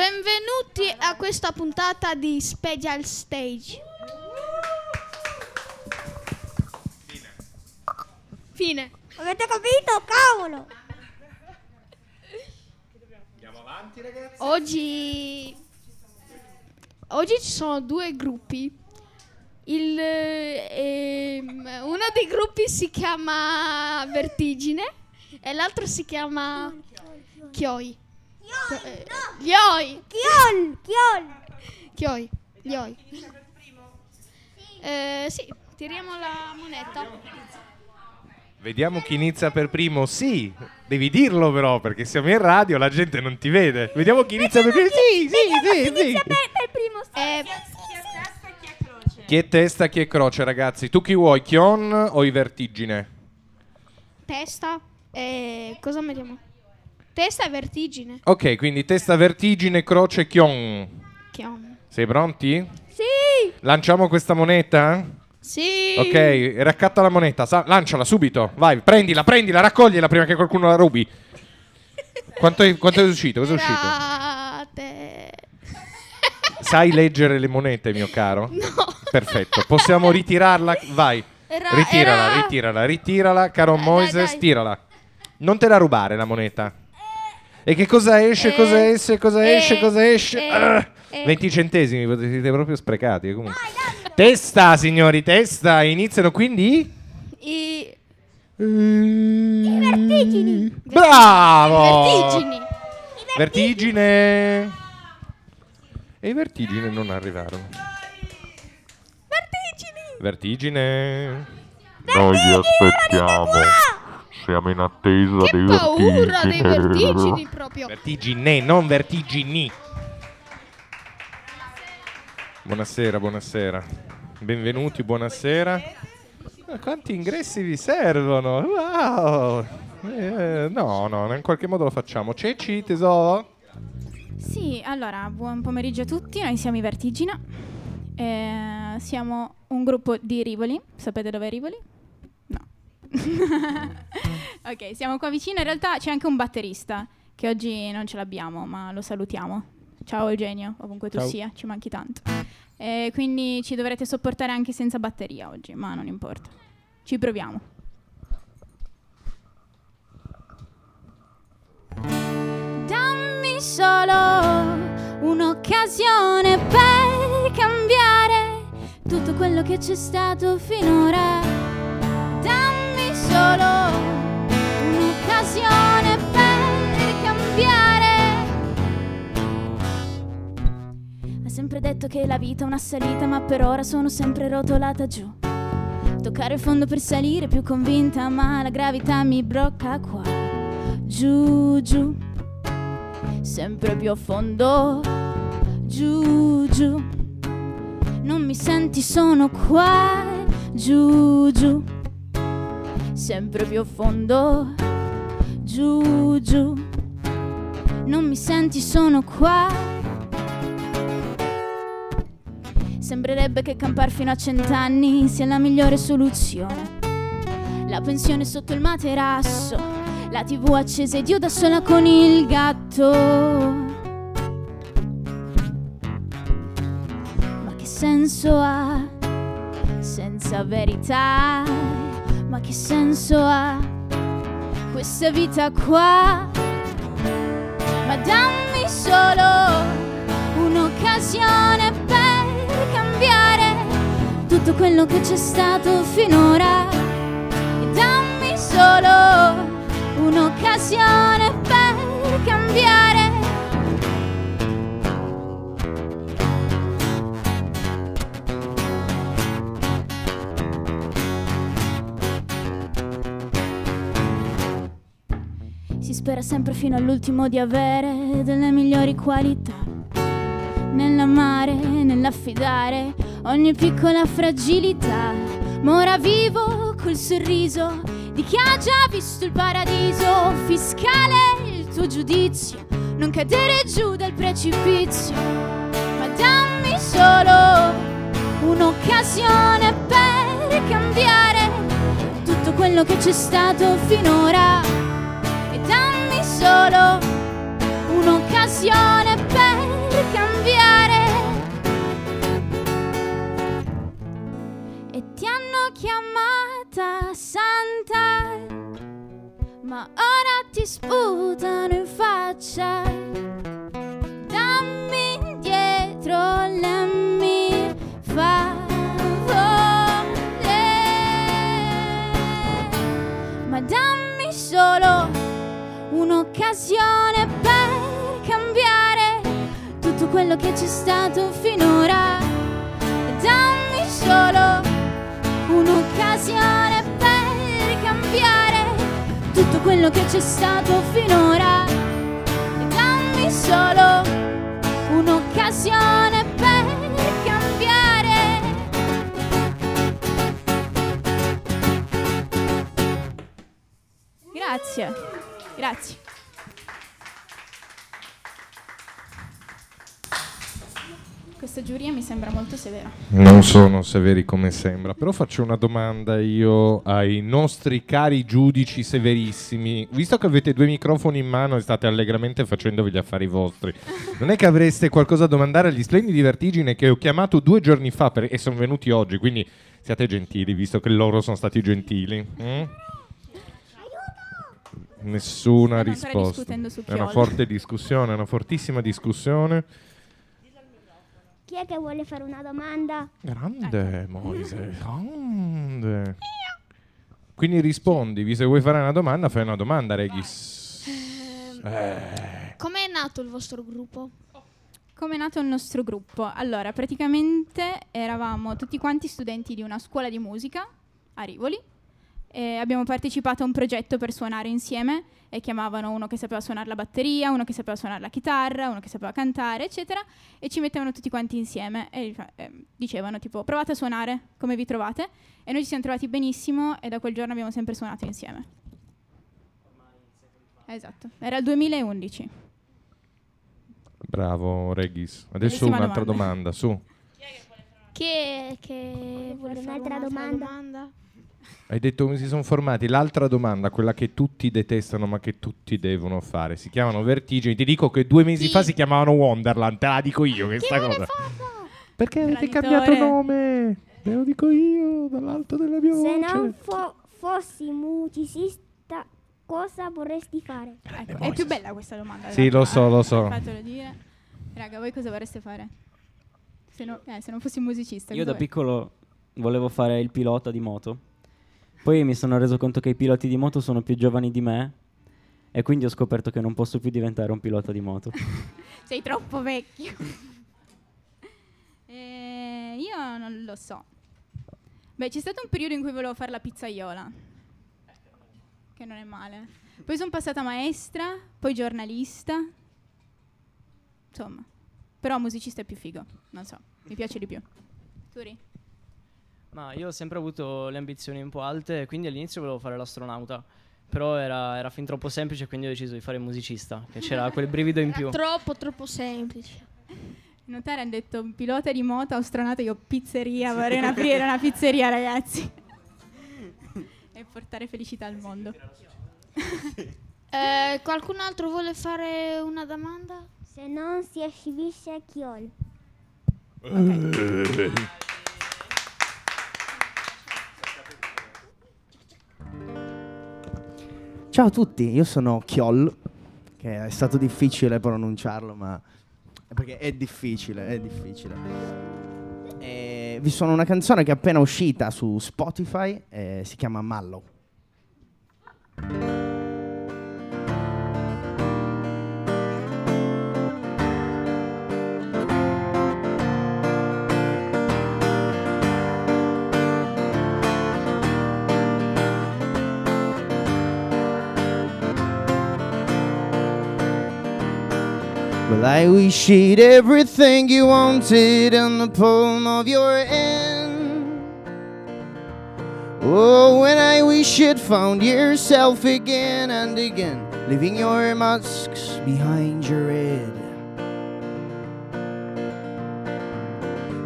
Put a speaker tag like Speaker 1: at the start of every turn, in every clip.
Speaker 1: Benvenuti a questa puntata di Special Stage. Fine.
Speaker 2: Avete capito? Cavolo!
Speaker 3: Andiamo avanti, ragazzi.
Speaker 1: Oggi Oggi ci sono due gruppi. Il, ehm, uno dei gruppi si chiama Vertigine e l'altro si chiama Chioi. Eh, Chioi.
Speaker 2: Chiol! Chiol!
Speaker 1: Chioi. Chioi. Eh, sì, tiriamo la moneta.
Speaker 3: Vediamo chi inizia per primo. Sì, devi dirlo però perché siamo in radio, la gente non ti vede. Vediamo chi inizia per primo. Sì, sì, sì, sì.
Speaker 2: Inizia per, per primo
Speaker 1: Eh,
Speaker 3: Chi è testa, chi è croce, ragazzi? Tu chi vuoi, Chion o i Vertigine?
Speaker 1: testa e cosa mettiamo? Testa e vertigine.
Speaker 3: Ok, quindi testa, Vertigine, croce, Chion.
Speaker 1: Chiom.
Speaker 3: Sei pronti?
Speaker 2: Sì!
Speaker 3: Lanciamo questa moneta?
Speaker 1: Sì.
Speaker 3: Ok, raccatta la moneta, sa- lanciala subito. Vai, prendila, prendila, raccogliela prima che qualcuno la rubi. Quanto è, quanto è uscito? Cosa è uscito?
Speaker 1: Rate.
Speaker 3: Sai leggere le monete, mio caro?
Speaker 1: No.
Speaker 3: Perfetto, possiamo ritirarla? Vai.
Speaker 1: Era-
Speaker 3: ritirala,
Speaker 1: era-
Speaker 3: ritirala, ritirala, caro
Speaker 1: dai,
Speaker 3: Moises,
Speaker 1: dai.
Speaker 3: tirala. Non te la rubare la moneta. E che cosa esce,
Speaker 1: Eh,
Speaker 3: cosa esce, cosa
Speaker 1: eh,
Speaker 3: esce, cosa esce?
Speaker 1: eh,
Speaker 3: Ah,
Speaker 1: eh.
Speaker 3: 20 centesimi, siete proprio sprecati. Comunque. Testa, signori, testa. Iniziano quindi...
Speaker 1: I
Speaker 3: I
Speaker 2: vertigini.
Speaker 3: Bravo!
Speaker 1: vertigini.
Speaker 3: Vertigine. E i vertigine non arrivarono.
Speaker 2: Vertigini!
Speaker 3: Vertigine.
Speaker 4: Noi vi aspettiamo. Siamo in attesa
Speaker 1: Che
Speaker 4: dei
Speaker 1: paura dei
Speaker 4: vertigini.
Speaker 1: vertigini proprio.
Speaker 3: Vertigine, non vertigini. Buonasera, buonasera. Benvenuti, buonasera. Ma quanti ingressi vi servono? Wow! Eh, no, no, in qualche modo lo facciamo. Ceci, tesoro?
Speaker 5: Sì, allora, buon pomeriggio a tutti, noi siamo i Vertigina, Eh, siamo un gruppo di Rivoli, sapete dove è Rivoli? Ok, siamo qua vicino, in realtà c'è anche un batterista, che oggi non ce l'abbiamo, ma lo salutiamo. Ciao Eugenio, ovunque tu
Speaker 3: Ciao.
Speaker 5: sia, ci manchi tanto. Eh, quindi ci dovrete sopportare anche senza batteria oggi, ma non importa. Ci proviamo. Dammi solo un'occasione per cambiare tutto quello che c'è stato finora. Solo un'occasione per cambiare. Ha sempre detto che la vita è una salita, ma per ora sono sempre rotolata giù. Toccare il fondo per salire più convinta, ma la gravità mi blocca qua. Giù, giù sempre più a fondo, giù, giù. Non mi senti, sono qua, giù, giù. Sempre più a fondo, giù, giù. Non mi senti, sono qua. Sembrerebbe che campar fino a cent'anni sia la migliore soluzione. La pensione sotto il materasso, la tv accesa ed io da sola con il gatto. Ma che senso ha senza verità? Ma che senso ha questa vita qua? Ma dammi solo un'occasione per cambiare tutto quello che c'è stato finora. E dammi solo Spera sempre fino all'ultimo di avere delle migliori qualità. Nell'amare, nell'affidare ogni piccola fragilità. Ma ora vivo col sorriso di chi ha già visto il paradiso fiscale, il tuo giudizio. Non cadere giù dal precipizio, ma dammi solo un'occasione per cambiare tutto quello che c'è stato finora solo un'occasione per cambiare. E ti hanno chiamata santa, ma ora ti sputano in faccia. Dammi indietro la mia favore, ma dammi solo un'occasione per cambiare tutto quello che c'è stato finora. Dammi solo un'occasione per cambiare tutto quello che c'è stato finora. Dammi solo un'occasione per cambiare. Grazie, grazie. Questa giuria mi sembra molto severa.
Speaker 3: Non sono severi come sembra, però faccio una domanda io ai nostri cari giudici severissimi. Visto che avete due microfoni in mano e state allegramente facendovi gli affari vostri, non è che avreste qualcosa da domandare agli splendidi vertigine che ho chiamato due giorni fa per- e sono venuti oggi, quindi siate gentili, visto che loro sono stati gentili. mm? Nessuna risposta. È una forte discussione, una fortissima discussione.
Speaker 2: Chi è che vuole fare una domanda?
Speaker 3: Grande Moise, grande. Quindi rispondi, che vuoi fare una domanda, fai una domanda, Regis. Eh,
Speaker 1: Com'è nato il vostro gruppo?
Speaker 5: Come è nato il nostro gruppo? Allora, praticamente eravamo tutti quanti studenti di una scuola di musica a Rivoli e abbiamo partecipato a un progetto per suonare insieme e chiamavano uno che sapeva suonare la batteria, uno che sapeva suonare la chitarra, uno che sapeva cantare, eccetera, e ci mettevano tutti quanti insieme e eh, dicevano tipo provate a suonare, come vi trovate? E noi ci siamo trovati benissimo e da quel giorno abbiamo sempre suonato insieme. Esatto, era il 2011.
Speaker 3: bravo Regis. Adesso
Speaker 5: Bellissima
Speaker 3: un'altra
Speaker 5: domanda.
Speaker 3: domanda, su.
Speaker 1: Che, che vuole fare
Speaker 2: un'altra
Speaker 1: un'altra
Speaker 2: domanda?
Speaker 1: domanda?
Speaker 3: Hai detto come si sono formati. L'altra domanda, quella che tutti detestano ma che tutti devono fare. Si chiamano vertigini. Ti dico che due mesi
Speaker 1: Sì.
Speaker 3: fa si chiamavano Wonderland. Te la dico io questa cosa. Perché avete cambiato nome? Ve lo dico io dall'alto della mia
Speaker 2: Se
Speaker 3: voce.
Speaker 2: non fo- fossi musicista, cosa vorresti fare?
Speaker 5: Ecco, è più bella questa domanda.
Speaker 3: Sì, lo so, lo so.
Speaker 5: Fatelo dire. Raga, voi cosa vorreste fare? Se, no- eh, se non fossi musicista.
Speaker 6: Io da
Speaker 5: vuoi?
Speaker 6: piccolo volevo fare il pilota di moto. Poi mi sono reso conto che i piloti di moto sono più giovani di me e quindi ho scoperto che non posso più diventare un pilota di moto.
Speaker 5: Sei troppo vecchio. Eh, io non lo so. Beh, c'è stato un periodo in cui volevo fare la pizzaiola. Che non è male. Poi sono passata maestra, poi giornalista. Insomma. Però musicista è più figo. Non so, mi piace di più. Turi?
Speaker 7: Ma io ho sempre avuto le ambizioni un po' alte, quindi all'inizio volevo fare l'astronauta. Però era, era fin troppo semplice, quindi ho deciso di fare il musicista, che c'era quel brivido in più.
Speaker 1: Troppo, troppo semplice.
Speaker 5: Notare hanno detto pilota di moto, astronauta, io pizzeria, vorrei una- aprire una pizzeria ragazzi. e portare felicità al mondo.
Speaker 1: Eh, qualcun altro vuole fare una domanda?
Speaker 2: Se non si esibisce Chiol.
Speaker 8: Ciao a tutti, io sono Chiol, che è stato difficile pronunciarlo, ma perché è difficile, è difficile. E vi suono una canzone che è appena uscita su Spotify, e si chiama Mallow. I wish you'd everything you wanted in the palm of your hand. Oh, when I wish you'd found yourself again and again, leaving your masks behind your head.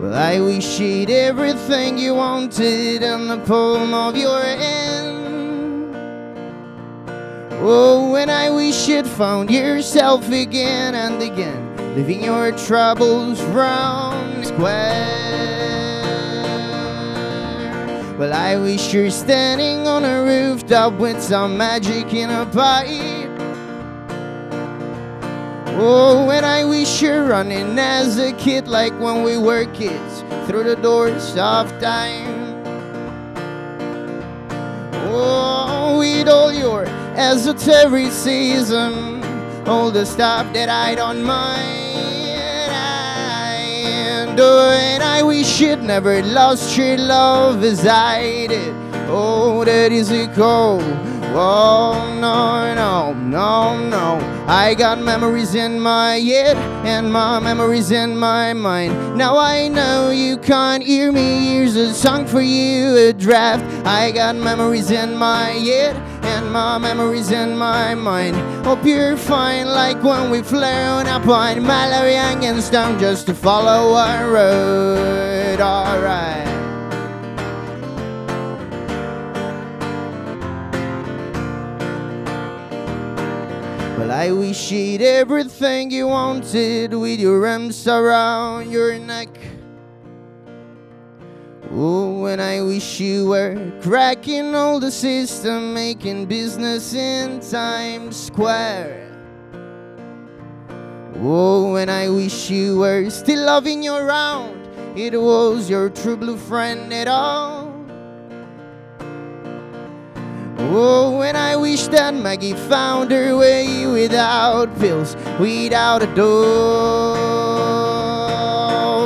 Speaker 8: Well, I wish you'd everything you wanted in the palm of your hand. Oh, when I wish you'd found yourself again and again, leaving your troubles round square. Well, I wish you're standing on a rooftop with some magic in a pipe. Oh, and I wish you're running as a kid like when we were kids through the doors of time. Oh, with all your esotericism, all the stuff that I don't mind. And, oh, and I wish you'd never lost your love as I did. Oh, that is a cold. Oh, no, no, no, no. I got memories in my head and my memories in my mind. Now I know you can't hear me. Here's a song for you, a draft. I got memories in my head and my memories in my mind. Hope you're fine, like when we flown up on Mallory and Stone just to follow our road. Alright. Well, I wish you'd everything you wanted with your arms around your neck. Oh, and I wish you were cracking all the system, making business in Times Square. Oh, and I wish you were still loving your round. It was your true blue friend at all. Oh, and I wish that Maggie found her way without pills, without a dope.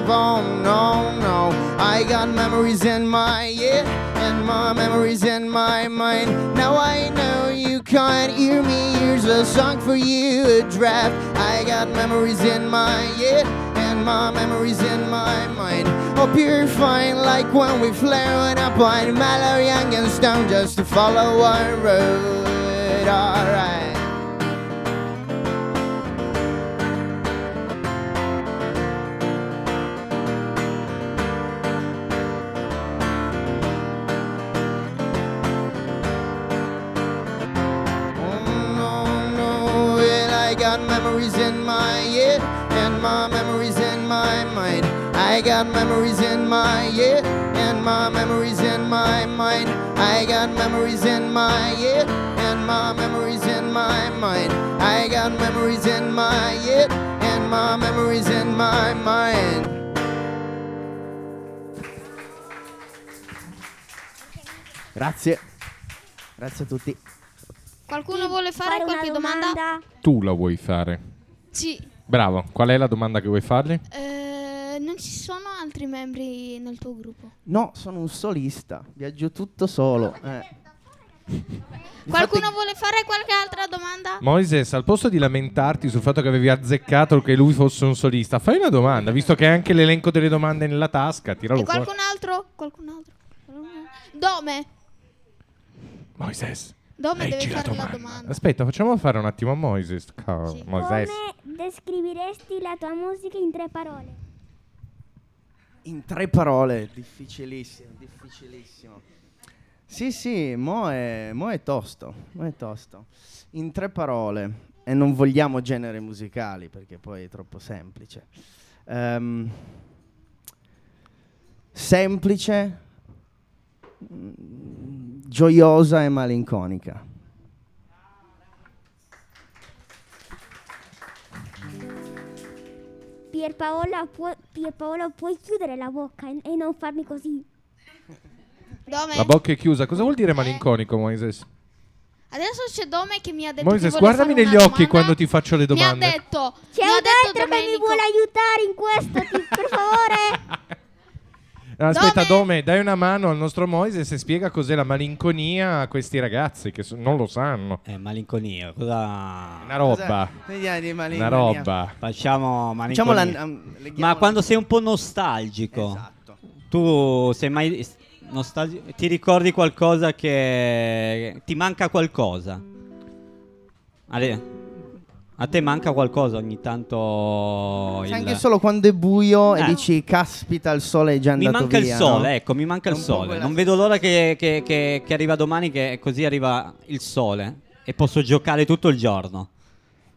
Speaker 8: Oh, no, no. I got memories in my head and my memories in my mind. Now I know you can't hear me. Here's a song for you, a draft. I got memories in my head my memories in my mind. Hope you're fine, like when we flared up on Mallory Young and Stone just to follow our road. Alright. My mind. I got memories in my head and my memories in my mind. I got memories in my head and my memories in my mind. I got memories in my head and my memories in my mind. Grazie. Grazie a tutti.
Speaker 1: Qualcuno vuole fare,
Speaker 2: Fare
Speaker 1: qualche domanda?
Speaker 3: Tu la vuoi fare?
Speaker 1: Sì.
Speaker 3: Bravo, qual è la domanda che vuoi fargli?
Speaker 1: Eh, non ci sono altri membri nel tuo gruppo?
Speaker 8: No, sono un solista, viaggio tutto solo. eh.
Speaker 1: Qualcuno vuole fare qualche altra domanda?
Speaker 3: Moises, al posto di lamentarti sul fatto che avevi azzeccato che lui fosse un solista, fai una domanda, visto che hai anche l'elenco delle domande nella tasca, tiralo
Speaker 1: E qualcun altro? Qualcun altro? Dome.
Speaker 3: Moises,
Speaker 1: Dome deve
Speaker 3: la
Speaker 1: fare la
Speaker 3: domanda.
Speaker 1: domanda.
Speaker 3: Aspetta, facciamo fare un attimo a Moises. Car-
Speaker 1: Sì.
Speaker 3: Moises.
Speaker 2: Come descriveresti la tua musica in tre parole?
Speaker 8: In tre parole, difficilissimo, difficilissimo. Sì, sì, mo è, mo è tosto, mo è tosto. In tre parole, e non vogliamo generi musicali perché poi è troppo semplice. Ehm, semplice, mm, gioiosa e malinconica.
Speaker 2: Pierpaola, può, Pierpaola, puoi chiudere la bocca e, e non farmi così?
Speaker 1: Dome.
Speaker 3: La bocca è chiusa. Cosa vuol dire malinconico, Moises?
Speaker 1: Adesso c'è Dome che mi ha detto
Speaker 3: Moises,
Speaker 1: che
Speaker 3: guardami negli occhi
Speaker 1: domanda.
Speaker 3: quando ti faccio le
Speaker 1: Mi ha
Speaker 3: domande.
Speaker 1: detto
Speaker 2: C'è
Speaker 1: mi ha
Speaker 2: un altro che mi vuole aiutare in questo, ti- per favore.
Speaker 3: Aspetta,
Speaker 1: Dome?
Speaker 3: Dome, dai una mano al nostro Moises e spiega cos'è la malinconia a questi ragazzi che non lo sanno.
Speaker 9: Eh, malinconia, cosa...
Speaker 3: Una roba.
Speaker 8: Vediamo di
Speaker 3: Una roba.
Speaker 9: Facciamo
Speaker 8: Facciamo
Speaker 9: malinconia.
Speaker 8: la- um, leghiamo
Speaker 9: Ma
Speaker 8: la-
Speaker 9: quando sei un po' nostalgico,
Speaker 8: Esatto.
Speaker 9: tu sei mai nostalgico? Ti ricordi qualcosa che ti manca qualcosa? Ale, a te manca qualcosa ogni tanto?
Speaker 8: C'è
Speaker 9: il-
Speaker 8: anche solo quando è buio e
Speaker 9: Eh.
Speaker 8: dici caspita il sole è già
Speaker 9: Mi
Speaker 8: andato
Speaker 9: manca
Speaker 8: via.
Speaker 9: il sole,
Speaker 8: no?
Speaker 9: ecco, mi manca il sole. Non vedo l'ora che, che- che- che arriva domani, che così arriva il sole e posso giocare tutto il giorno.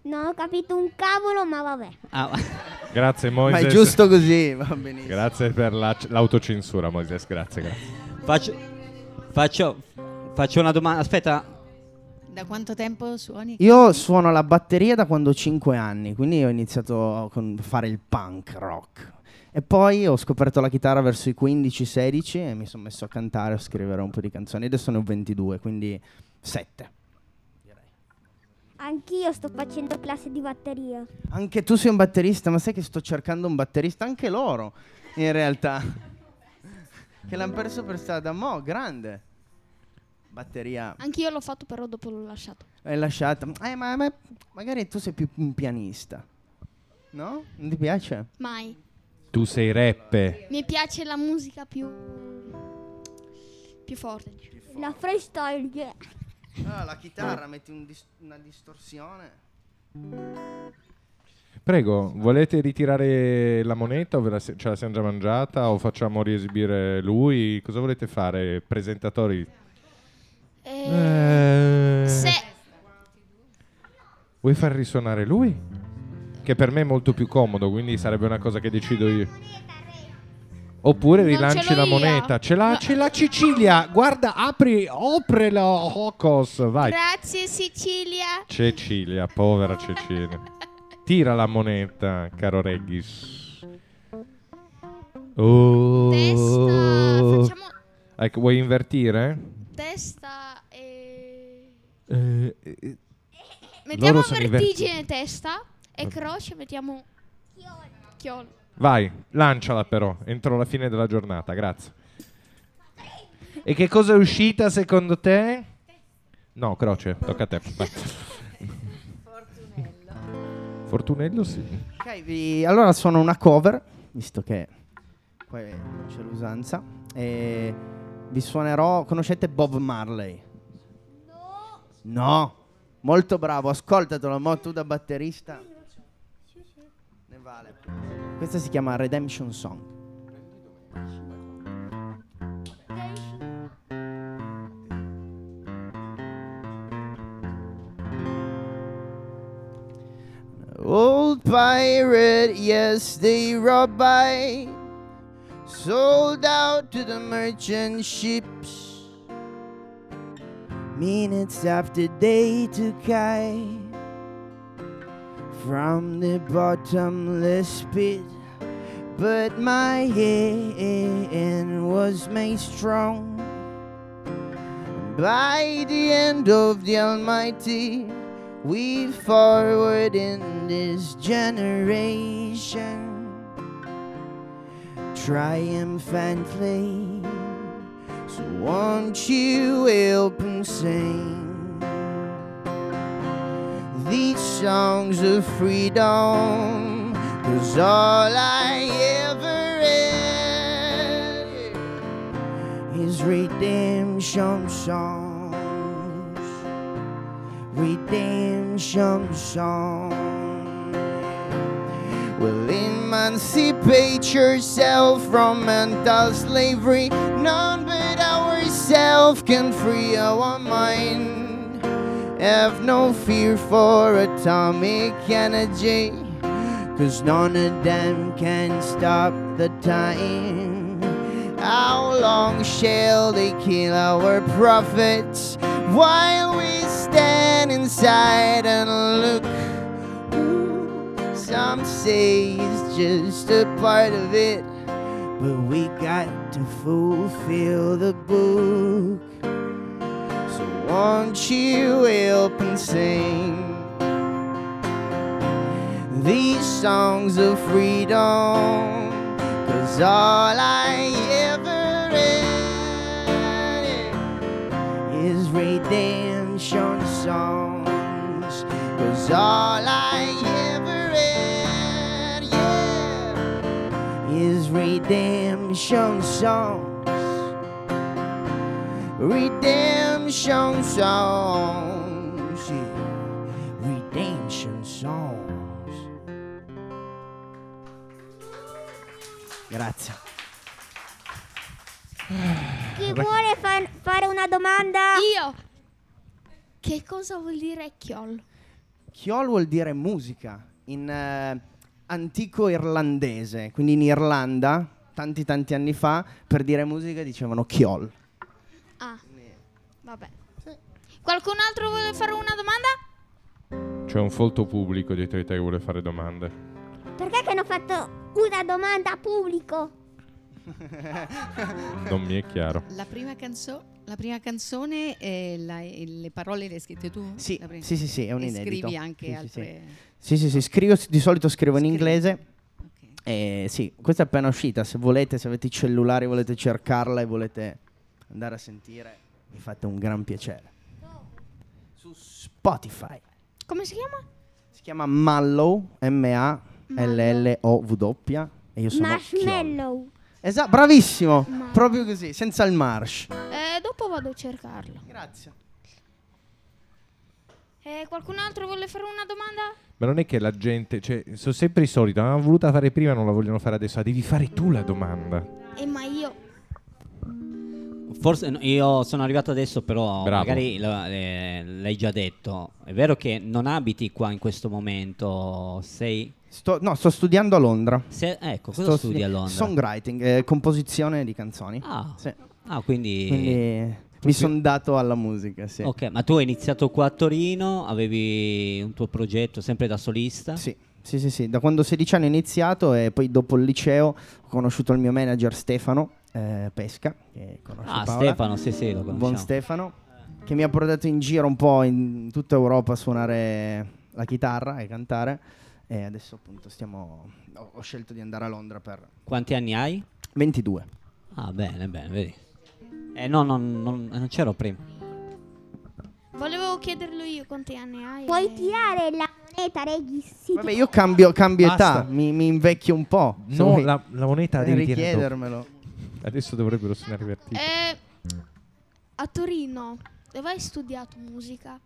Speaker 2: Non ho capito un cavolo, ma vabbè.
Speaker 9: Ah,
Speaker 3: Grazie,
Speaker 8: Ma
Speaker 3: Moises.
Speaker 8: è giusto così, va benissimo.
Speaker 3: Grazie per la- l'autocensura, Moises. Grazie, grazie.
Speaker 9: faccio, Faccio, faccio una domanda. Aspetta,
Speaker 10: Da quanto tempo suoni?
Speaker 8: Io suono la batteria da quando ho 5 anni, quindi ho iniziato con fare il punk rock. E poi ho scoperto la chitarra verso i 15-16 e mi sono messo a cantare, a scrivere un po' di canzoni. Adesso ne ho 22, quindi 7.
Speaker 2: Anch'io sto facendo classe di batteria.
Speaker 8: Anche tu sei un batterista, ma sai che sto cercando un batterista? Anche loro, in realtà. che l'hanno perso per strada. Mo, grande. Batteria.
Speaker 1: Anch'io l'ho fatto, però dopo l'ho lasciato.
Speaker 8: L'hai lasciata. Eh, ma, ma magari tu sei più un pianista. No? Non ti piace?
Speaker 1: Mai.
Speaker 3: Tu sei reppe.
Speaker 1: Mi piace la musica più. più forte.
Speaker 2: La freestyle, yeah.
Speaker 8: Ah, la chitarra, metti un dis- una distorsione.
Speaker 3: Prego, volete ritirare la moneta o ve la se- ce la siamo già mangiata o facciamo riesibire lui? Cosa volete fare, presentatori?
Speaker 1: Eh,
Speaker 3: Eh,
Speaker 1: Se.
Speaker 3: Vuoi far risuonare lui? Che per me è molto più comodo, quindi sarebbe una cosa che decido io. Oppure
Speaker 1: Non
Speaker 3: rilanci la
Speaker 1: io.
Speaker 3: moneta. Ce l'ha,
Speaker 1: No.
Speaker 3: ce l'ha Cecilia. Guarda, apri, oprelo, Hocos. Vai.
Speaker 1: Grazie, Sicilia.
Speaker 3: Cecilia, povera Cecilia. Tira la moneta, caro Reggis. Oh.
Speaker 1: Testa. Facciamo
Speaker 3: Ecco, vuoi invertire?
Speaker 1: Testa e.
Speaker 3: Eh, eh,
Speaker 1: Mettiamo
Speaker 3: sono
Speaker 1: vertigine testa e croce mettiamo. Chiolo.
Speaker 3: Vai, lanciala però, entro la fine della giornata, grazie. E che cosa è uscita secondo te? No, Croce, tocca a te. vai. Fortunello sì.
Speaker 8: Ok, vi- allora suono una cover, visto che qua è- c'è l'usanza. E vi suonerò. Conoscete Bob Marley? No. No. Molto bravo, ascoltatelo, mo tu da batterista. Ne vale. Questa si chiama Redemption Song. Old pirate, yes, they robbed by, sold out to the merchant ships. Minutes after they took I from the bottomless pit, but my hand was made strong by the end of the Almighty. We forward in this generation triumphantly. So won't you help and sing these songs of freedom? Cause all I ever had is redemption songs redemption song. Well, emancipate yourself from mental slavery. None but ourselves can free our mind. Have no fear for atomic energy, cause none of them can stop the time. How long shall they kill our prophets while we stand inside and look? Some say just a part of it, but we got to fulfill the book. So won't you help and sing these songs of freedom? Cause all I ever had is redemption songs. Cause all I redemption songs. Redemption songs. Yeah. Redemption songs. Grazie.
Speaker 2: Chi vuole fa- fare una domanda?
Speaker 1: Io. Che cosa vuol dire chiol?
Speaker 8: Chiol vuol dire musica in eh, antico irlandese, quindi in Irlanda, tanti tanti anni fa, per dire musica dicevano chiol.
Speaker 1: Ah, vabbè. Qualcun altro vuole fare una domanda?
Speaker 3: C'è un folto pubblico dietro di te che vuole fare domande.
Speaker 2: Perché che hanno fatto una domanda a pubblico?
Speaker 3: Non mi è chiaro.
Speaker 10: La prima, canzo- la prima canzone, la- le parole le hai scritte tu?
Speaker 8: Sì, sì, sì, sì, è un
Speaker 10: e
Speaker 8: inedito.
Speaker 10: scrivi anche
Speaker 8: Sì, sì,
Speaker 10: altre...
Speaker 8: Sì, sì, sì, scrivo, di solito scrivo in inglese.
Speaker 10: Ok.
Speaker 8: Eh, sì, questa è appena uscita. Se volete, se avete i cellulari, volete cercarla e volete andare a sentire, mi fate un gran piacere. Su Spotify.
Speaker 1: Come si chiama?
Speaker 8: Si chiama Mallow, M-A-L-L-O-W. E io sono.
Speaker 2: Marshmallow.
Speaker 8: Esatto, bravissimo.
Speaker 1: Ma-
Speaker 8: Proprio così, senza il marsh.
Speaker 1: Eh, dopo vado a cercarlo.
Speaker 8: Grazie.
Speaker 1: Eh, qualcun altro vuole fare una domanda?
Speaker 3: Ma non è che la gente, cioè, sono sempre i soliti, l'hanno voluta fare prima, non la vogliono fare adesso. Ah, devi fare tu la domanda.
Speaker 1: Eh, ma io...
Speaker 9: Forse io sono arrivato adesso, però
Speaker 3: Bravo.
Speaker 9: magari la- eh, l'hai già detto. È vero che non abiti qua in questo momento, sei...
Speaker 8: Sto, no, sto studiando a Londra.
Speaker 9: se- ecco, cosa
Speaker 8: Sto
Speaker 9: studi a Londra?
Speaker 8: Songwriting, eh, composizione di canzoni.
Speaker 9: Ah,
Speaker 8: Sì.
Speaker 9: Ah, quindi...
Speaker 8: Quindi mi sono dato alla musica, sì.
Speaker 9: Ok, ma tu hai iniziato qua a Torino, avevi un tuo progetto sempre da solista?
Speaker 8: Sì, sì, sì, sì. Da quando ho 16 anni ho iniziato e poi dopo il liceo ho conosciuto il mio manager Stefano eh, Pesca, che conosce
Speaker 9: Ah,
Speaker 8: Paola.
Speaker 9: Stefano, sì, sì, lo
Speaker 8: Buon
Speaker 9: conosciamo.
Speaker 8: Stefano, che mi ha portato in giro un po' in tutta Europa a suonare la chitarra e cantare. E adesso appunto stiamo... Ho, ho scelto di andare a Londra per
Speaker 9: Quanti anni hai?
Speaker 8: 22.
Speaker 9: Ah, bene, bene, vedi. Eh no, non, non- non c'ero prima.
Speaker 1: Volevo chiederlo io quanti anni hai.
Speaker 2: Puoi tirare la moneta, Regis?
Speaker 8: Vabbè, io cambio, cambio
Speaker 3: Basta.
Speaker 8: età, mi, mi invecchio un po'.
Speaker 3: No,
Speaker 8: vuoi
Speaker 3: la, la moneta devi tirare dopo.
Speaker 8: richiedermelo.
Speaker 3: Adesso dovrebbero suonare vertigini.
Speaker 1: Eh, a Torino, dove hai studiato musica?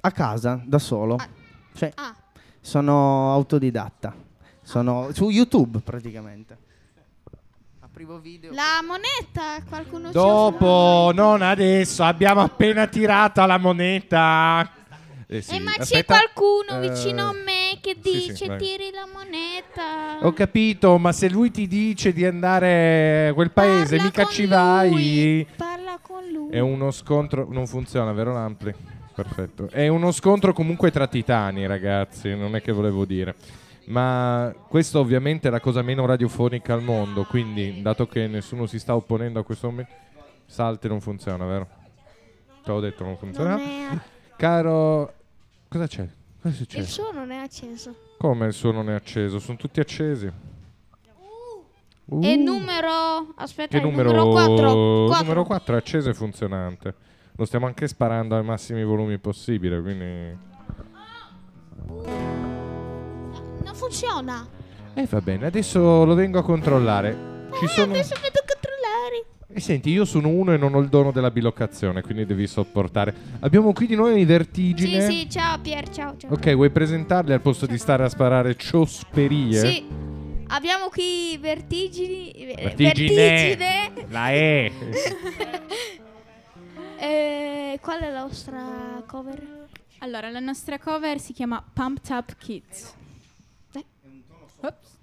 Speaker 8: A casa, da solo.
Speaker 1: Ah.
Speaker 8: Cioè,
Speaker 1: Ah,
Speaker 8: sono autodidatta. Sono su YouTube praticamente. Aprivo video.
Speaker 1: la moneta, qualcuno
Speaker 3: Dopo, non adesso, abbiamo appena tirato la moneta. Eh sì,
Speaker 1: Eh, ma c'è qualcuno
Speaker 3: Eh,
Speaker 1: vicino a me che
Speaker 3: sì, sì,
Speaker 1: dice
Speaker 3: vai.
Speaker 1: tiri la moneta.
Speaker 3: Ho capito, ma se lui ti dice di andare a quel paese,
Speaker 1: Parla
Speaker 3: mica ci vai.
Speaker 1: lui, Parla con lui.
Speaker 3: È uno scontro. Non funziona, vero Lampli? Perfetto. È uno scontro comunque tra titani, ragazzi. Non è che volevo dire. Ma questo ovviamente è la cosa meno radiofonica al mondo. Quindi, dato che nessuno si sta opponendo a questo momento, Salte non funziona, vero? Te l'ho detto, non funziona.
Speaker 1: Non
Speaker 3: Caro. Cosa c'è? Cosa è
Speaker 1: Il suo non è acceso.
Speaker 3: Come il suo non è acceso? Sono tutti accesi. Uh.
Speaker 1: E numero. Aspetta,
Speaker 3: Che numero?
Speaker 1: numero 4.
Speaker 3: Il numero 4 è acceso e funzionante. Lo stiamo anche sparando ai massimi volumi possibile, quindi...
Speaker 1: Non funziona.
Speaker 3: E va bene, adesso lo vengo a controllare. Ci
Speaker 1: Eh,
Speaker 3: sono...
Speaker 1: adesso vedo controllare.
Speaker 3: E senti, io sono uno e non ho il dono della bilocazione, quindi devi sopportare. Abbiamo qui di noi i
Speaker 1: Sì,
Speaker 3: vertigine.
Speaker 1: sì, ciao Pier, ciao, ciao.
Speaker 3: Ok, vuoi presentarli al posto di stare a sparare ciosperie?
Speaker 1: Sì. Abbiamo qui vertigini. eh,
Speaker 3: Vertigine.
Speaker 1: vertigine.
Speaker 3: La E.
Speaker 1: Eh, qual è la nostra cover?
Speaker 5: Allora, la nostra cover si chiama Pumped Up Kids. Ops.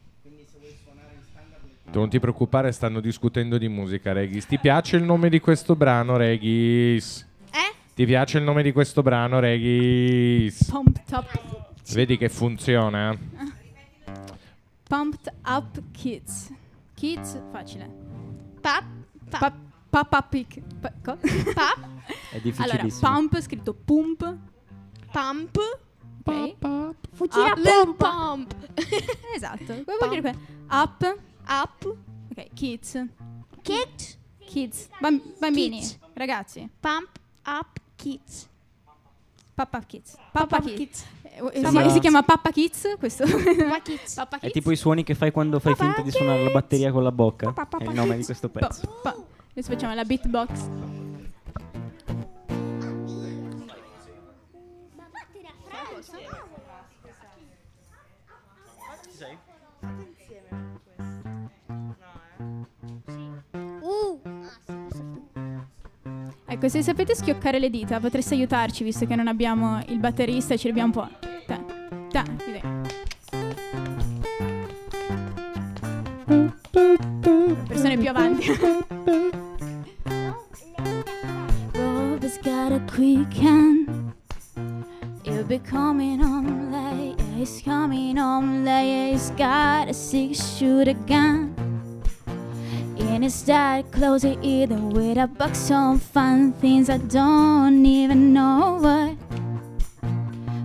Speaker 3: Non ti preoccupare, stanno discutendo di musica, Regis. Ti piace il nome di questo brano, Regis?
Speaker 1: Eh?
Speaker 3: Ti piace il nome di questo brano, Regis?
Speaker 5: Pumped Up,
Speaker 3: Vedi che funziona?
Speaker 5: pumped up Kids. Kids, facile.
Speaker 1: Pap. Pap.
Speaker 5: Pa- Papa pic. pa- co-
Speaker 1: Pap.
Speaker 6: È
Speaker 5: allora,
Speaker 6: difficilissimo.
Speaker 5: pump scritto pump.
Speaker 1: Pump.
Speaker 5: Ok.
Speaker 2: Fucila
Speaker 5: Up.
Speaker 2: pompa.
Speaker 1: Pump.
Speaker 5: Esatto. Come vuol dire Up.
Speaker 1: Up.
Speaker 5: Ok, kids.
Speaker 1: Kids.
Speaker 5: Kids. Bam- bambini.
Speaker 1: Kids.
Speaker 5: Ragazzi.
Speaker 1: Pump up kids.
Speaker 5: Papa Kids. Papa,
Speaker 1: Papa
Speaker 5: Kids.
Speaker 1: kids.
Speaker 5: Eh, si, chiama Papa Kids questo.
Speaker 1: Papa kids.
Speaker 5: Papa
Speaker 6: È
Speaker 5: Kids.
Speaker 6: tipo i suoni che fai quando fai
Speaker 5: Papa
Speaker 6: finta di suonare la
Speaker 5: Kids.
Speaker 6: batteria con la bocca.
Speaker 5: Papa
Speaker 6: È il nome di questo
Speaker 5: Pa-
Speaker 6: pezzo.
Speaker 5: pa- Adesso facciamo la beatbox. Ecco, se sapete schioccare le dita potreste aiutarci visto che non abbiamo il batterista e ci dobbiamo un po'. Ta, ta, Le persone più avanti. Rover's got a quick hand. It'll be coming on late. It's coming on late. It's got a six shooter gun. Dark eating with a box of fun things I don't even know what.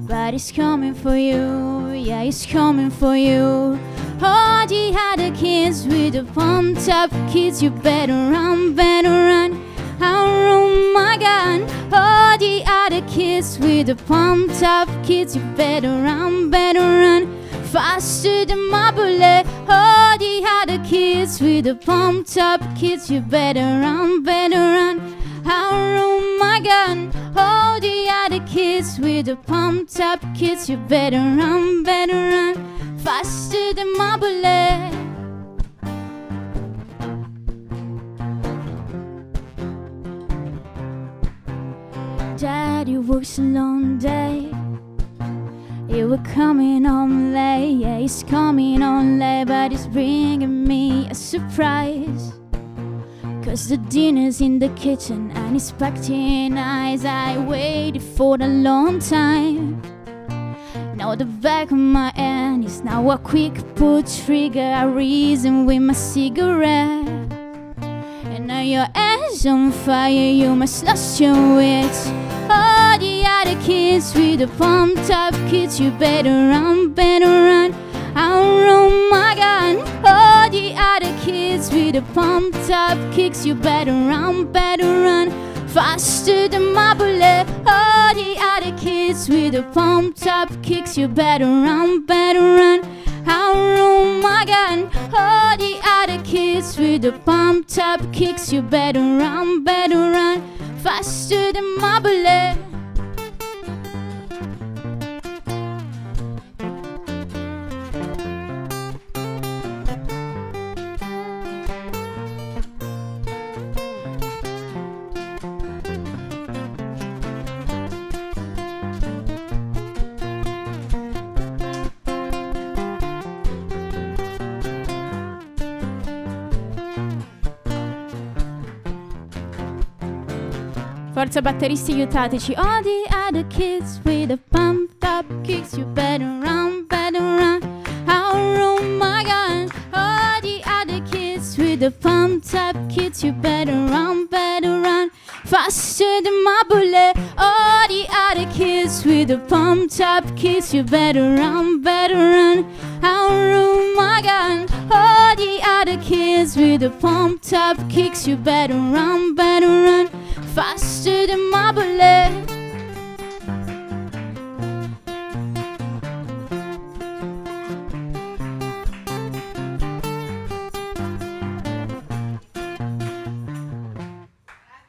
Speaker 5: But it's coming for you, yeah, it's coming for you. All the other kids with the pumped up kids, you better run, better run. Oh my god, all the other kids with the pumped up kids, you better run, better run. Faster than my bullet, oh. All the other kids with the pumped up kids, you better run, better run. I'll Oh my god, all the other kids with the pumped up kids, you better run, better run. Faster than my bullet. Daddy works a long day. He was coming on late, yeah, he's coming on late, but he's bringing me a surprise. Cause the dinner's in the kitchen and he's packed in eyes. I waited for a long time. Now the back of my hand is now a quick pull trigger, I reason with my cigarette. And now your ass on fire, you must lost your wits. Kids with the pumped up kids, you better run, better run. Oh my god, all the other kids with the pumped up kicks, you better run, better run. Faster than my bullet, all the other kids with the pumped up kicks, you better run, better run. Oh my god, all the other kids with the pumped up kicks, you better run, better run. Faster than my bullet. Forza batteristi aiutateci. All the other kids with the pumped up kicks You better run, better run oh, oh my god. All the other kids with the pumped up kicks You better run, better run Faster than my bullet. All the other kids with the pumped up kicks You better run, better run oh, oh my god. All the other kids with the pumped up kicks You better run, better run Faster than my bullet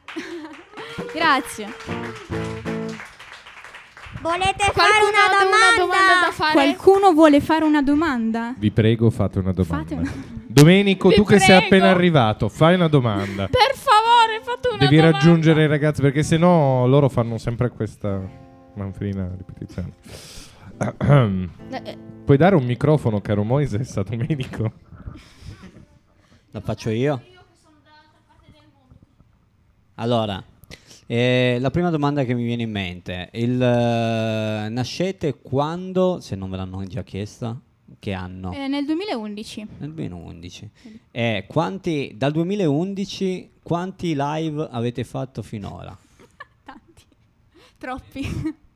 Speaker 5: Grazie.
Speaker 2: Volete fare
Speaker 1: Qualcuno
Speaker 2: una
Speaker 1: ha
Speaker 2: domanda?
Speaker 1: una domanda da fare?
Speaker 5: Qualcuno vuole fare una domanda?
Speaker 3: Vi prego, fate una domanda.
Speaker 5: Fate una-
Speaker 3: Domenico,
Speaker 1: Vi
Speaker 3: tu che sei
Speaker 1: prego.
Speaker 3: appena arrivato, fai una domanda.
Speaker 1: Per fate una
Speaker 3: Devi
Speaker 1: domanda.
Speaker 3: raggiungere i ragazzi perché sennò loro fanno sempre questa manfrina ripetizione.
Speaker 1: Eh, eh,
Speaker 3: Puoi dare un microfono, caro Moises, a Domenico?
Speaker 9: La faccio io? Allora, eh, la prima domanda che mi viene in mente, il, eh, nascete quando, se non ve l'hanno già chiesta, che anno?
Speaker 5: Eh, nel 2011.
Speaker 9: Nel 2011. E quanti, dal 2011, quanti live avete fatto finora?
Speaker 5: Tanti. Troppi.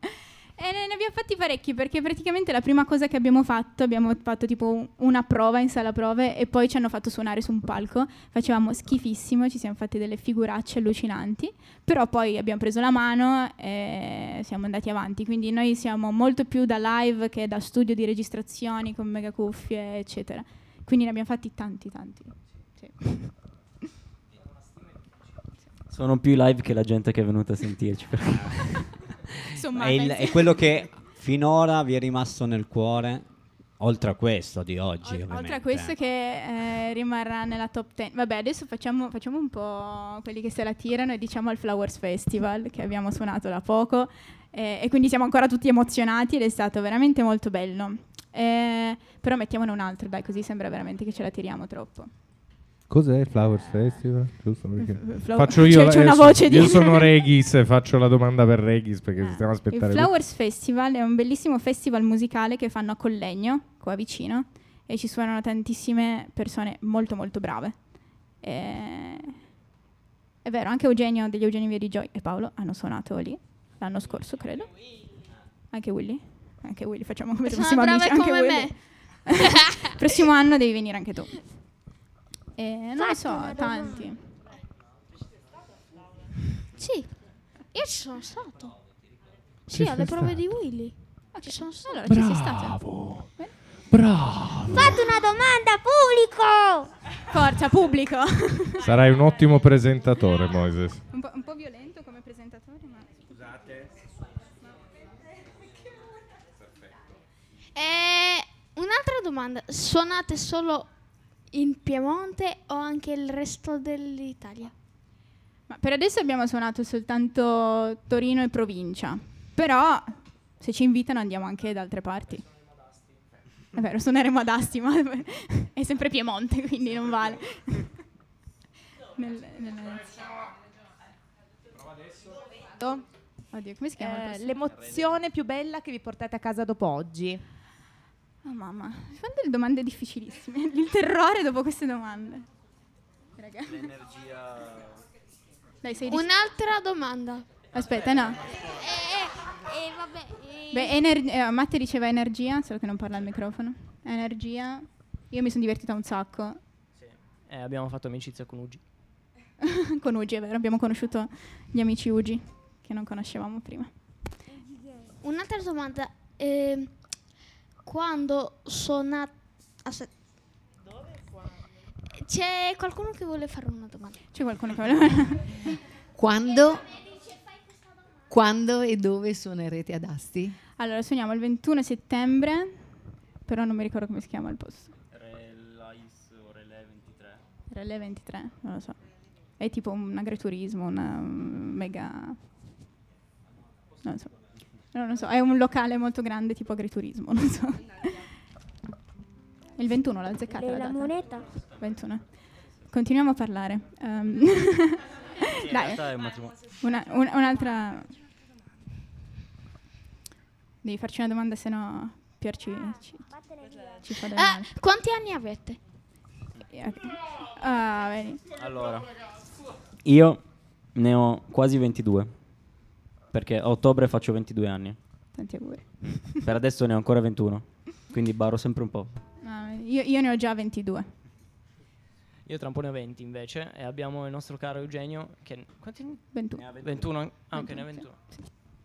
Speaker 5: E ne abbiamo fatti parecchi perché praticamente la prima cosa che abbiamo fatto, abbiamo fatto tipo un- una prova in sala prove e poi ci hanno fatto suonare su un palco. Facevamo schifissimo, ci siamo fatti delle figuracce allucinanti, però poi abbiamo preso la mano e siamo andati avanti. Quindi noi siamo molto più da live che da studio di registrazioni con mega cuffie, eccetera. Quindi ne abbiamo fatti tanti, tanti. Sì.
Speaker 6: Sono più live che la gente che è venuta a sentirci.
Speaker 5: Insomma,
Speaker 9: È, il- è quello che finora vi è rimasto nel cuore, oltre a questo di oggi.
Speaker 5: Ol-
Speaker 9: ovviamente.
Speaker 5: Oltre a questo che eh, rimarrà nella top 10. Vabbè, adesso facciamo, facciamo un po' quelli che se la tirano e diciamo al Flowers Festival che abbiamo suonato da poco eh, e quindi siamo ancora tutti emozionati ed è stato veramente molto bello. Eh, però mettiamone un altro, dai, così sembra veramente che ce la tiriamo troppo.
Speaker 3: Cos'è il Flowers Festival? Giusto perché-
Speaker 5: Flow-
Speaker 3: Faccio io,
Speaker 5: c'è-
Speaker 3: io
Speaker 5: una voce di-
Speaker 3: Io sono Regis e faccio la domanda per Regis perché stiamo a
Speaker 5: Il. Flowers Festival è un bellissimo festival musicale che fanno a Collegno, qua vicino, e ci suonano tantissime persone molto molto brave. E- È vero, anche Eugenio degli Eugenio Via di Joy e Paolo hanno suonato lì l'anno scorso, credo. Anche Willy? Anche Willy, facciamo come se
Speaker 1: Sono
Speaker 5: fossimo
Speaker 1: brave
Speaker 5: amici. Anche
Speaker 1: come
Speaker 5: Willy.
Speaker 1: me.
Speaker 5: Prossimo anno devi venire anche tu. E non lo so, tanti.
Speaker 1: Sì, io ci sono stato.
Speaker 3: Ci
Speaker 1: Sì, alle
Speaker 3: sei
Speaker 1: prove di Willy. Ci sono stato.
Speaker 5: Allora, ci sei stato.
Speaker 3: Bravo. Bravo.
Speaker 2: Fate una domanda, pubblico!
Speaker 5: Forza, pubblico.
Speaker 3: Sarai un ottimo presentatore, Moises.
Speaker 5: un, po', un po' violento come presentatore, ma...
Speaker 1: Eh, un'altra domanda. Suonate solo in Piemonte o anche il resto dell'Italia?
Speaker 5: Ma per adesso abbiamo suonato soltanto Torino e provincia. Però se ci invitano andiamo anche da altre parti. È vero, suoneremo ad Asti, ma è sempre Piemonte, quindi non vale. Nel- nel- Oddio, come si chiama?
Speaker 11: Eh, l'emozione più bella che vi portate a casa dopo oggi.
Speaker 5: Oh mamma, mi fanno delle domande difficilissime. Il terrore dopo queste domande. Raga. Dai, sei
Speaker 1: Un'altra domanda.
Speaker 5: Aspetta, no.
Speaker 1: Eh, eh, vabbè. eh,
Speaker 5: Beh, ener- eh, Matte diceva energia, solo che non parla al microfono. Energia. Io mi sono divertita un sacco.
Speaker 7: Eh, abbiamo fatto amicizia con Ugi.
Speaker 5: con Ugi, è vero, abbiamo conosciuto gli amici Ugi che non conoscevamo prima.
Speaker 1: Un'altra domanda. eh, quando suonate... Aspetta. C'è qualcuno che vuole fare una domanda?
Speaker 5: C'è qualcuno che voleva...
Speaker 10: Quando, quando e dove suonerete ad Asti?
Speaker 5: allora, suoniamo il 21 settembre, però non mi ricordo come si chiama il posto. Relè 23, non lo so. È tipo un agriturismo, una mega... Non so. No, non so, è un locale molto grande tipo agriturismo, non so. Il 21 l'ha azzeccata la
Speaker 2: La
Speaker 5: data.
Speaker 2: moneta?
Speaker 5: 21. Continuiamo a parlare.
Speaker 6: In
Speaker 5: Dai, una- un- un'altra... Devi farci una domanda, se no Pier ci, ci, ci fa
Speaker 1: Ah, quanti anni avete?
Speaker 5: Ah, vedi.
Speaker 6: Allora, io ne ho quasi 22. Perché a ottobre faccio 22 anni.
Speaker 5: Tanti auguri.
Speaker 6: Per adesso ne ho ancora 21. Quindi baro sempre un po'.
Speaker 5: Io, io ne ho già 22.
Speaker 7: Io tra un po' ne ho 20 invece e abbiamo il nostro caro Eugenio che... Quanti ne
Speaker 5: 21.
Speaker 7: ha? 21? Ah ok, ne ha 21.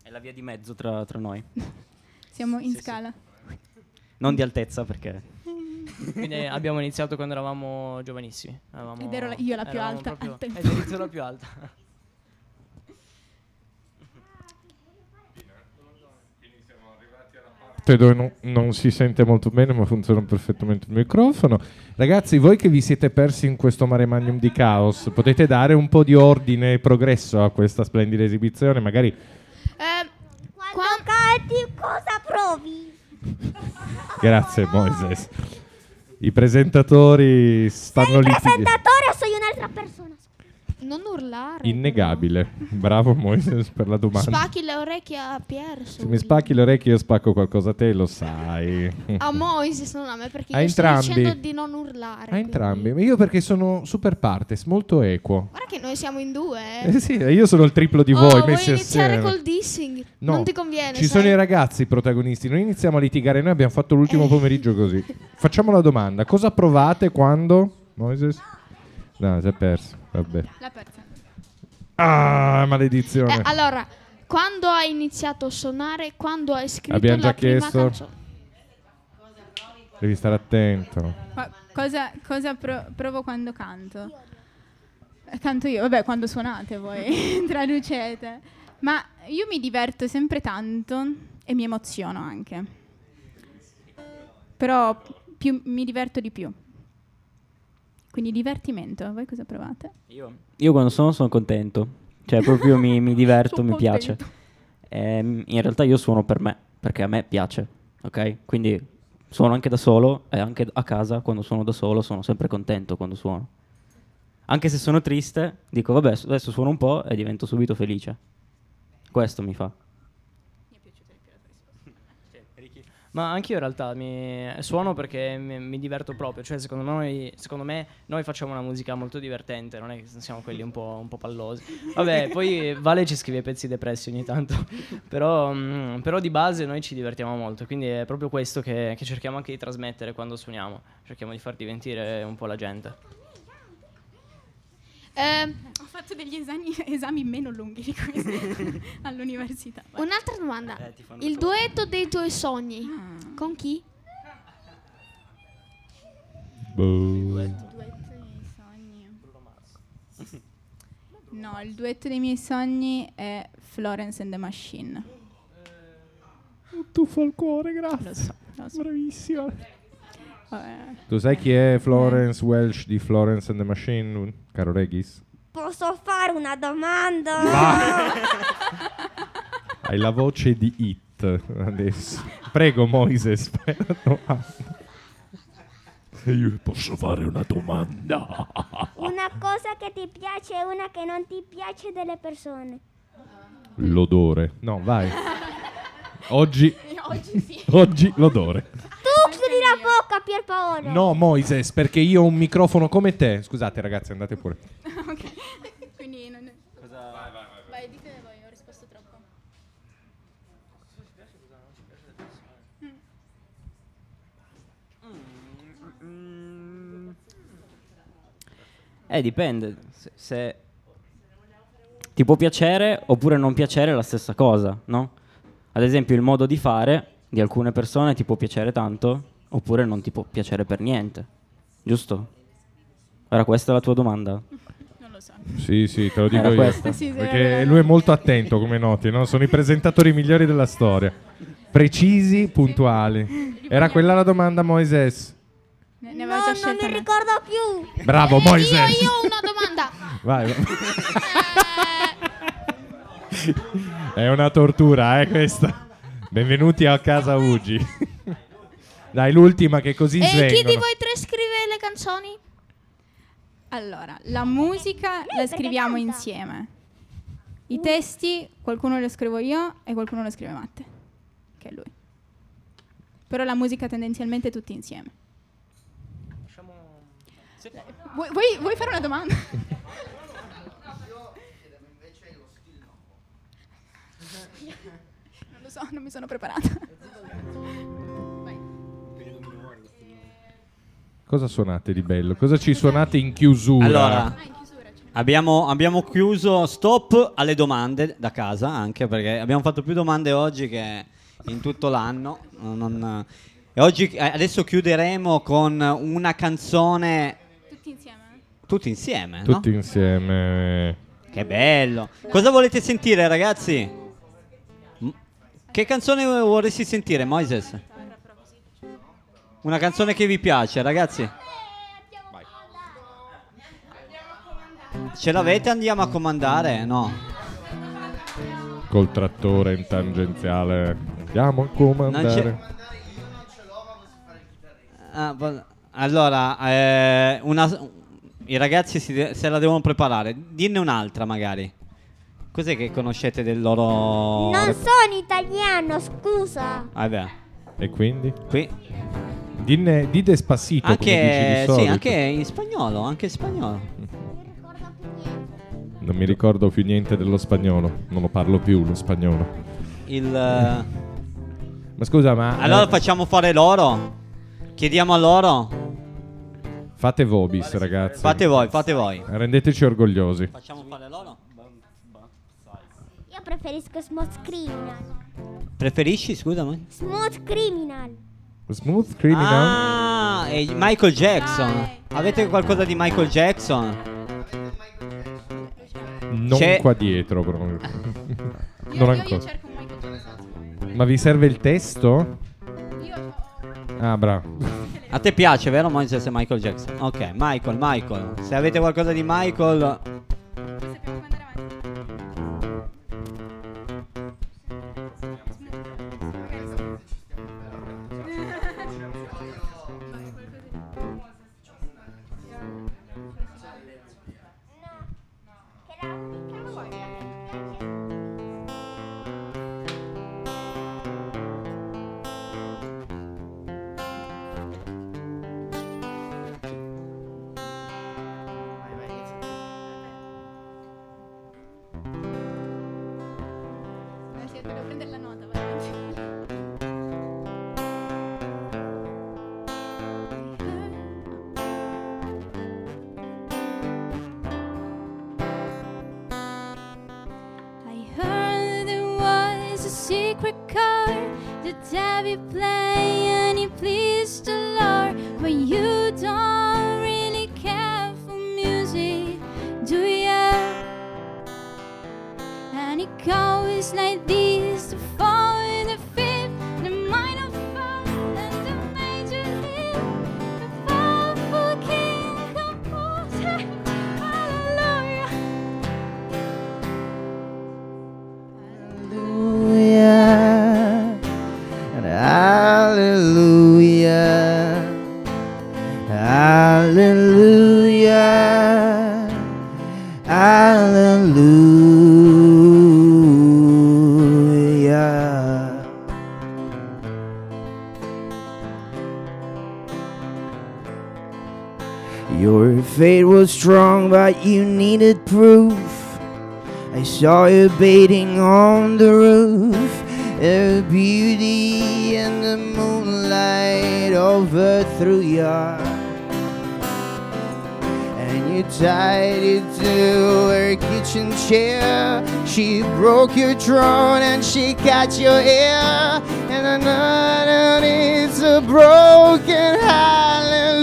Speaker 6: È la via di mezzo tra, tra noi.
Speaker 5: Siamo in
Speaker 6: Sì, sì.
Speaker 5: scala.
Speaker 6: Non di altezza perché...
Speaker 7: Quindi abbiamo iniziato quando eravamo giovanissimi. Eravamo-
Speaker 5: Ed ero la- io la più alta
Speaker 7: proprio-. Ed eri tu la più alta.
Speaker 3: dove non, non si sente molto bene ma funziona perfettamente il microfono. Ragazzi, voi che vi siete persi in questo mare magnum di caos, potete dare un po' di ordine e progresso a questa splendida esibizione? Magari
Speaker 1: Eh,
Speaker 2: Quando canti cosa provi?
Speaker 3: Grazie Moises. I presentatori stanno lì.
Speaker 2: Presentatore o sei un'altra persona?
Speaker 1: Non urlare.
Speaker 3: Innegabile. Bravo Moises per la domanda.
Speaker 1: Spacchi le orecchie a Pier.
Speaker 3: Se mi spacchi le orecchie io spacco qualcosa a te, lo sai.
Speaker 1: A Moises, non a me, perché
Speaker 3: A
Speaker 1: io sto
Speaker 3: entrambi.
Speaker 1: dicendo di non urlare.
Speaker 3: A
Speaker 1: quindi-
Speaker 3: entrambi. Ma io perché sono super partes, molto equo.
Speaker 1: Guarda che noi siamo in due. Eh.
Speaker 3: Eh sì, io sono il triplo di
Speaker 1: Oh,
Speaker 3: voi
Speaker 1: vuoi
Speaker 3: messi
Speaker 1: iniziare
Speaker 3: assieme.
Speaker 1: col dissing?
Speaker 3: No,
Speaker 1: non ti conviene.
Speaker 3: Ci
Speaker 1: sai?
Speaker 3: sono i ragazzi protagonisti, non iniziamo a litigare, noi abbiamo fatto l'ultimo pomeriggio così. Facciamo la domanda, cosa provate quando... Moises? No, si è perso, vabbè.
Speaker 5: La persa.
Speaker 3: Ah, maledizione.
Speaker 1: Eh, allora, quando hai iniziato a suonare, quando hai scritto
Speaker 3: Abbiamo
Speaker 1: la
Speaker 3: già
Speaker 1: prima
Speaker 3: chiesto.
Speaker 1: canzone?
Speaker 3: Devi stare attento.
Speaker 5: Ma cosa, cosa pro- provo quando canto? Eh, Canto io, vabbè, quando suonate voi, traducete. Ma io mi diverto sempre tanto e mi emoziono anche. Però più, mi diverto di più. Quindi divertimento, voi cosa provate?
Speaker 6: Io, io quando sono sono contento. Cioè proprio mi, mi diverto, mi piace. Ehm, in realtà io suono per me, perché a me piace. Ok? Quindi suono anche da solo e anche a casa quando suono da solo sono sempre contento quando suono. Anche se sono triste, dico vabbè, adesso suono un po' e divento subito felice. Questo mi fa.
Speaker 7: Ma anche io in realtà mi suono perché mi, mi diverto proprio, cioè secondo noi, secondo me noi facciamo una musica molto divertente, non è che siamo quelli un po', un po' pallosi. Vabbè, poi Vale ci scrive pezzi depressi ogni tanto, però, mm, però di base noi ci divertiamo molto, quindi è proprio questo che, che cerchiamo anche di trasmettere quando suoniamo, cerchiamo di far divertire un po' la gente.
Speaker 1: Eh,
Speaker 5: Ho fatto degli esami, esami meno lunghi di questi all'università. Vai.
Speaker 1: un'altra domanda.
Speaker 7: Eh, ti fanno
Speaker 1: Il
Speaker 7: solo-
Speaker 1: duetto dei tuoi sogni.
Speaker 5: Ah.
Speaker 1: Con chi?
Speaker 3: Boh.
Speaker 5: Duetto dei miei sogni. No, il duetto dei miei sogni è Florence and the Machine.
Speaker 3: Tuffo al cuore,
Speaker 5: Lo
Speaker 3: grazie.
Speaker 5: so, lo so.
Speaker 3: Bravissima.
Speaker 5: Vabbè.
Speaker 3: Tu sai chi è Florence Welsh di Florence and the Machine, caro Regis?
Speaker 2: Posso fare una domanda?
Speaker 3: Hai la voce di It adesso. Prego, Moises, fai una domanda. Io posso fare una domanda.
Speaker 2: Una cosa che ti piace e una che non ti piace delle persone.
Speaker 3: L'odore. No, vai. Oggi,
Speaker 5: Oggi sì.
Speaker 3: oggi l'odore.
Speaker 2: Tu chiudi la bocca, Pierpaolo.
Speaker 3: No, Moises, perché io ho un microfono come te. Scusate, ragazzi, andate pure.
Speaker 5: ok. Quindi non è... Vai, vai, vai. dite voi, ho risposto troppo.
Speaker 6: Eh, dipende. Se, se ti può piacere oppure non piacere è la stessa cosa, no? Ad esempio, il modo di fare di alcune persone ti può piacere tanto oppure non ti può piacere per niente. Giusto? Era questa la tua domanda?
Speaker 5: Non lo so.
Speaker 3: Sì, sì, te lo dico
Speaker 6: Era
Speaker 3: io.
Speaker 6: questa?
Speaker 3: Perché lui è molto attento, come noti, no? Sono i presentatori migliori della storia. Precisi, puntuali. Era quella la domanda, Moises?
Speaker 5: Ne, ne
Speaker 2: No,
Speaker 5: avevo già
Speaker 2: non
Speaker 5: scelta
Speaker 2: mi
Speaker 5: una.
Speaker 2: ricordo più.
Speaker 3: Bravo,
Speaker 1: Eh,
Speaker 3: Moises.
Speaker 1: io, io ho una domanda.
Speaker 3: Vai, vai. È una tortura, eh, questa. Benvenuti a casa Ugi. Dai, l'ultima che così
Speaker 1: E chi di
Speaker 3: svengono.
Speaker 1: voi tre scrive le canzoni?
Speaker 5: Allora, la musica la scriviamo insieme. I testi qualcuno lo scrivo io e qualcuno lo scrive Matte, che è lui. Però la musica tendenzialmente tutti insieme. Vuoi, vuoi- vuoi fare una domanda? non lo so, non mi sono preparata.
Speaker 3: Cosa suonate di bello? Cosa ci suonate in chiusura?
Speaker 9: Allora, abbiamo, abbiamo chiuso stop alle domande da casa, anche perché abbiamo fatto più domande oggi che in tutto l'anno. Non- non- e oggi, eh, adesso chiuderemo con una canzone
Speaker 5: Tutti insieme?
Speaker 9: tutti insieme, no?
Speaker 3: Tutti insieme.
Speaker 9: Che bello. Cosa volete sentire, ragazzi? M- Che canzone vorresti sentire, Moises? Una canzone che vi piace, ragazzi? Ce l'avete? Andiamo a comandare? No.
Speaker 3: Col trattore in tangenziale. Andiamo a
Speaker 9: Non
Speaker 3: comandare.
Speaker 9: Ah, va- allora, eh, una- i ragazzi si de- se la devono preparare. Dinne un'altra, magari. Cos'è che conoscete del loro.
Speaker 2: Non sono italiano, scusa.
Speaker 9: Vabbè.
Speaker 3: E quindi?
Speaker 9: Qui.
Speaker 3: Dinne, di Despacito, come dici
Speaker 9: Anche, sì, anche in spagnolo, anche in spagnolo.
Speaker 3: Non mi ricordo più niente dello spagnolo. Non lo parlo più lo spagnolo.
Speaker 9: Il, eh,
Speaker 3: Ma scusa, ma...
Speaker 9: allora
Speaker 3: eh,
Speaker 9: facciamo fare loro. Chiediamo a loro.
Speaker 3: fate vobis, ragazzi.
Speaker 9: Fate voi, fate voi.
Speaker 3: Rendeteci orgogliosi.
Speaker 9: Facciamo fare loro.
Speaker 2: Io preferisco Smooth Criminal.
Speaker 9: Preferisci, scusami?
Speaker 2: Smooth Criminal.
Speaker 3: Smooth Criminal?
Speaker 9: Ah, e Michael Jackson. Avete qualcosa di Michael Jackson?
Speaker 3: non
Speaker 9: c'è-
Speaker 3: qua dietro, però. non
Speaker 5: Io, io,
Speaker 3: ancora.
Speaker 5: io cerco un Michael Jackson.
Speaker 3: Ma vi serve il testo?
Speaker 5: Io ho-
Speaker 3: Ah, bravo.
Speaker 9: A te piace, vero Moises e Michael Jackson? Ok, Michael, Michael. Se avete qualcosa di Michael...
Speaker 8: I heard there was a secret card that Debbie played. Saw you bathing on the roof. The beauty and the moonlight overthrew ya. And you tied it to her kitchen chair. She broke your throne and she cut your hair. And another needs a broken. Hallelujah.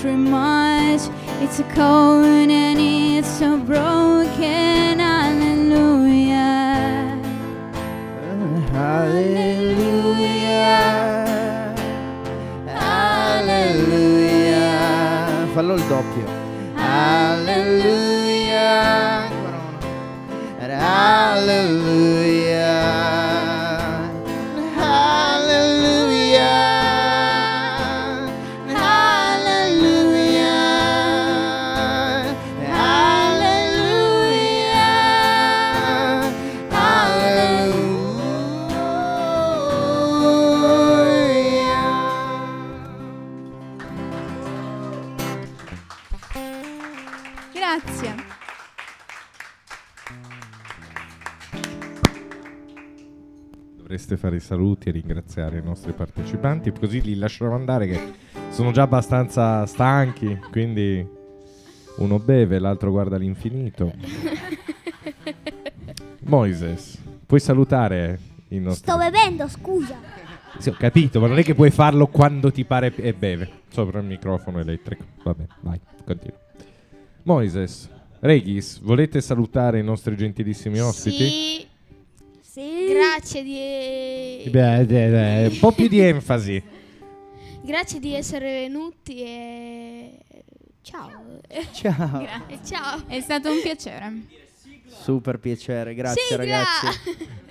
Speaker 5: Victory march. It's a cold and it's so broken. Hallelujah.
Speaker 8: Hallelujah. Hallelujah. Fallo il doppio. Hallelujah. Hallelujah.
Speaker 3: Dovreste fare i saluti e ringraziare i nostri partecipanti, così li lascerò andare che sono già abbastanza stanchi, quindi uno beve, l'altro guarda all'infinito. Moises, puoi salutare i nostri...
Speaker 2: Sto bevendo, scusa.
Speaker 3: Sì, ho capito, ma non è che puoi farlo quando ti pare e beve. Sopra il microfono elettrico. Vabbè, vai, continua. Moises, Regis, volete salutare i nostri gentilissimi ospiti?
Speaker 1: Sì.
Speaker 2: Sì.
Speaker 1: Grazie di...
Speaker 3: Beh, beh, beh, un po' più di enfasi.
Speaker 1: Grazie di essere venuti e... Ciao.
Speaker 8: Ciao.
Speaker 1: Gra- ciao.
Speaker 12: È stato un piacere.
Speaker 8: Super piacere, grazie
Speaker 1: Sigla!
Speaker 8: ragazzi.